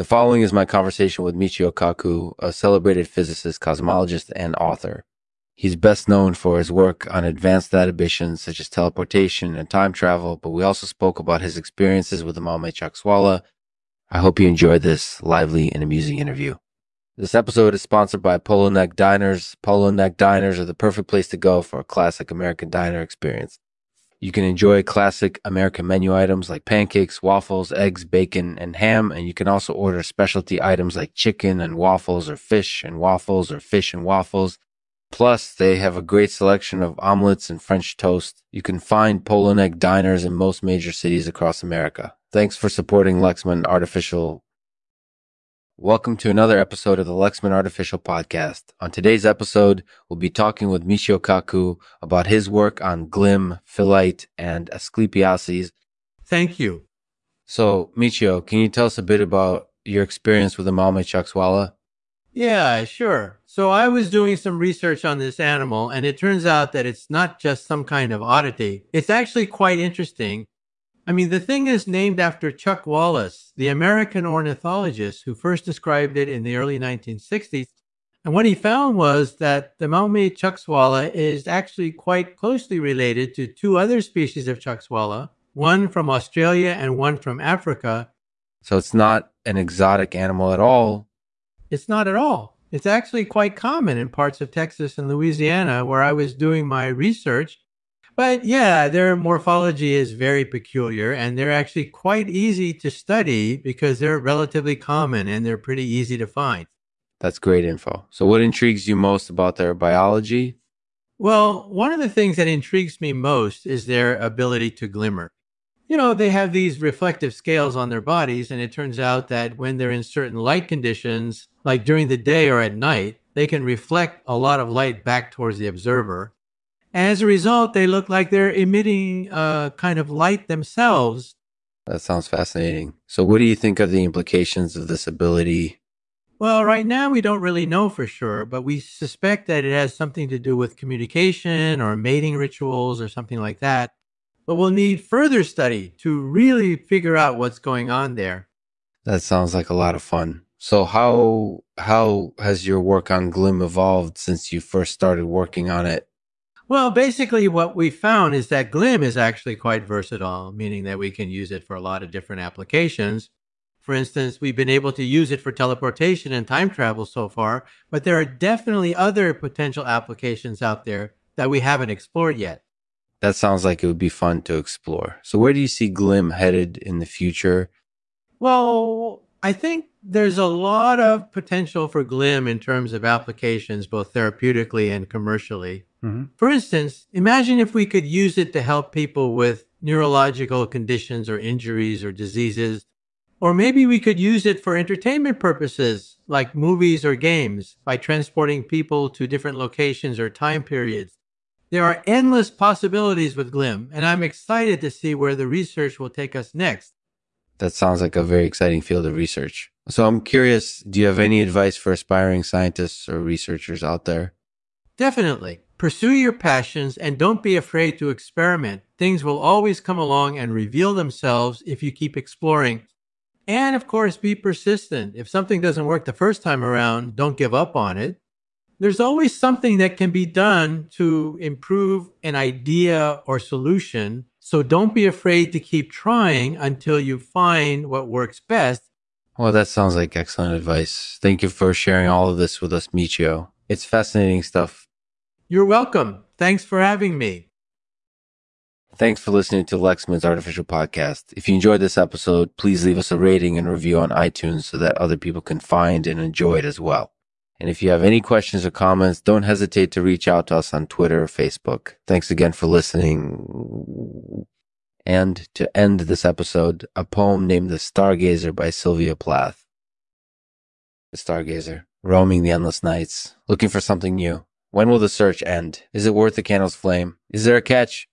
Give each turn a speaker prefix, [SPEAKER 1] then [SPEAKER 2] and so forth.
[SPEAKER 1] The following is my conversation with Michio Kaku, a celebrated physicist, cosmologist, and author. He's best known for his work on advanced adhibitions such as teleportation and time travel, but we also spoke about his experiences with the Maumet Chuckswalla. I hope you enjoyed this lively and amusing interview. This episode is sponsored by Polo Neck Diners. Polo Neck Diners are the perfect place to go for a classic American diner experience. You can enjoy classic American menu items like pancakes, waffles, eggs, bacon, and ham. And you can also order specialty items like chicken and waffles or fish and waffles or fish and waffles. Plus, they have a great selection of omelets and French toast. You can find Polo Neck diners in most major cities across America. Thanks for supporting Lexman Artificial Welcome to another episode of the Lexman Artificial Podcast. On today's episode, we'll be talking with Michio Kaku about his work on glim, phyllite, and asclepiases.
[SPEAKER 2] Thank you.
[SPEAKER 1] So, Michio, can you tell us a bit about your experience with the Maumet Chuckswalla?
[SPEAKER 2] Yeah, sure. So I was doing some research on this animal, and it turns out that it's not just some kind of oddity. It's actually quite interesting I mean, the thing is named after Chuck Wallace, the American ornithologist who first described it in the early 1960s. And what he found was that the Maumet Chuckswalla is actually quite closely related to two other species of Chakwala, one from Australia and one from Africa.
[SPEAKER 1] So it's not an exotic animal at all.
[SPEAKER 2] It's not at all. It's actually quite common in parts of Texas and Louisiana where I was doing my research. But yeah, their morphology is very peculiar and they're actually quite easy to study because they're relatively common and they're pretty easy to find.
[SPEAKER 1] That's great info. So, what intrigues you most about their biology?
[SPEAKER 2] Well, one of the things that intrigues me most is their ability to glimmer. You know, they have these reflective scales on their bodies, and it turns out that when they're in certain light conditions, like during the day or at night, they can reflect a lot of light back towards the observer. As a result, they look like they're emitting a kind of light themselves.
[SPEAKER 1] That sounds fascinating. So, what do you think are the implications of this ability?
[SPEAKER 2] Well, right now we don't really know for sure, but we suspect that it has something to do with communication or mating rituals or something like that. But we'll need further study to really figure out what's going on there.
[SPEAKER 1] That sounds like a lot of fun. So how how has your work on Glim evolved since you first started working on it?
[SPEAKER 2] Well, basically, what we found is that Glim is actually quite versatile, meaning that we can use it for a lot of different applications. For instance, we've been able to use it for teleportation and time travel so far, but there are definitely other potential applications out there that we haven't explored yet.
[SPEAKER 1] That sounds like it would be fun to explore. So, where do you see Glim headed in the future?
[SPEAKER 2] Well, I think there's a lot of potential for Glim in terms of applications, both therapeutically and commercially. Mm-hmm. For instance, imagine if we could use it to help people with neurological conditions or injuries or diseases. Or maybe we could use it for entertainment purposes, like movies or games, by transporting people to different locations or time periods. There are endless possibilities with GLIM, and I'm excited to see where the research will take us next.
[SPEAKER 1] That sounds like a very exciting field of research. So I'm curious, do you have any advice for aspiring scientists or researchers out there?
[SPEAKER 2] Definitely. Pursue your passions and don't be afraid to experiment. Things will always come along and reveal themselves if you keep exploring. And of course, be persistent. If something doesn't work the first time around, don't give up on it. There's always something that can be done to improve an idea or solution. So don't be afraid to keep trying until you find what works best.
[SPEAKER 1] Well, that sounds like excellent advice. Thank you for sharing all of this with us, Michio. It's fascinating stuff.
[SPEAKER 2] You're welcome. Thanks for having me.
[SPEAKER 1] Thanks for listening to Lexman's Artificial Podcast. If you enjoyed this episode, please leave us a rating and review on iTunes so that other people can find and enjoy it as well. And if you have any questions or comments, don't hesitate to reach out to us on Twitter or Facebook. Thanks again for listening. And to end this episode, a poem named The Stargazer by Sylvia Plath. The Stargazer, roaming the endless nights, looking for something new. When will the search end? Is it worth the candle's flame? Is there a catch?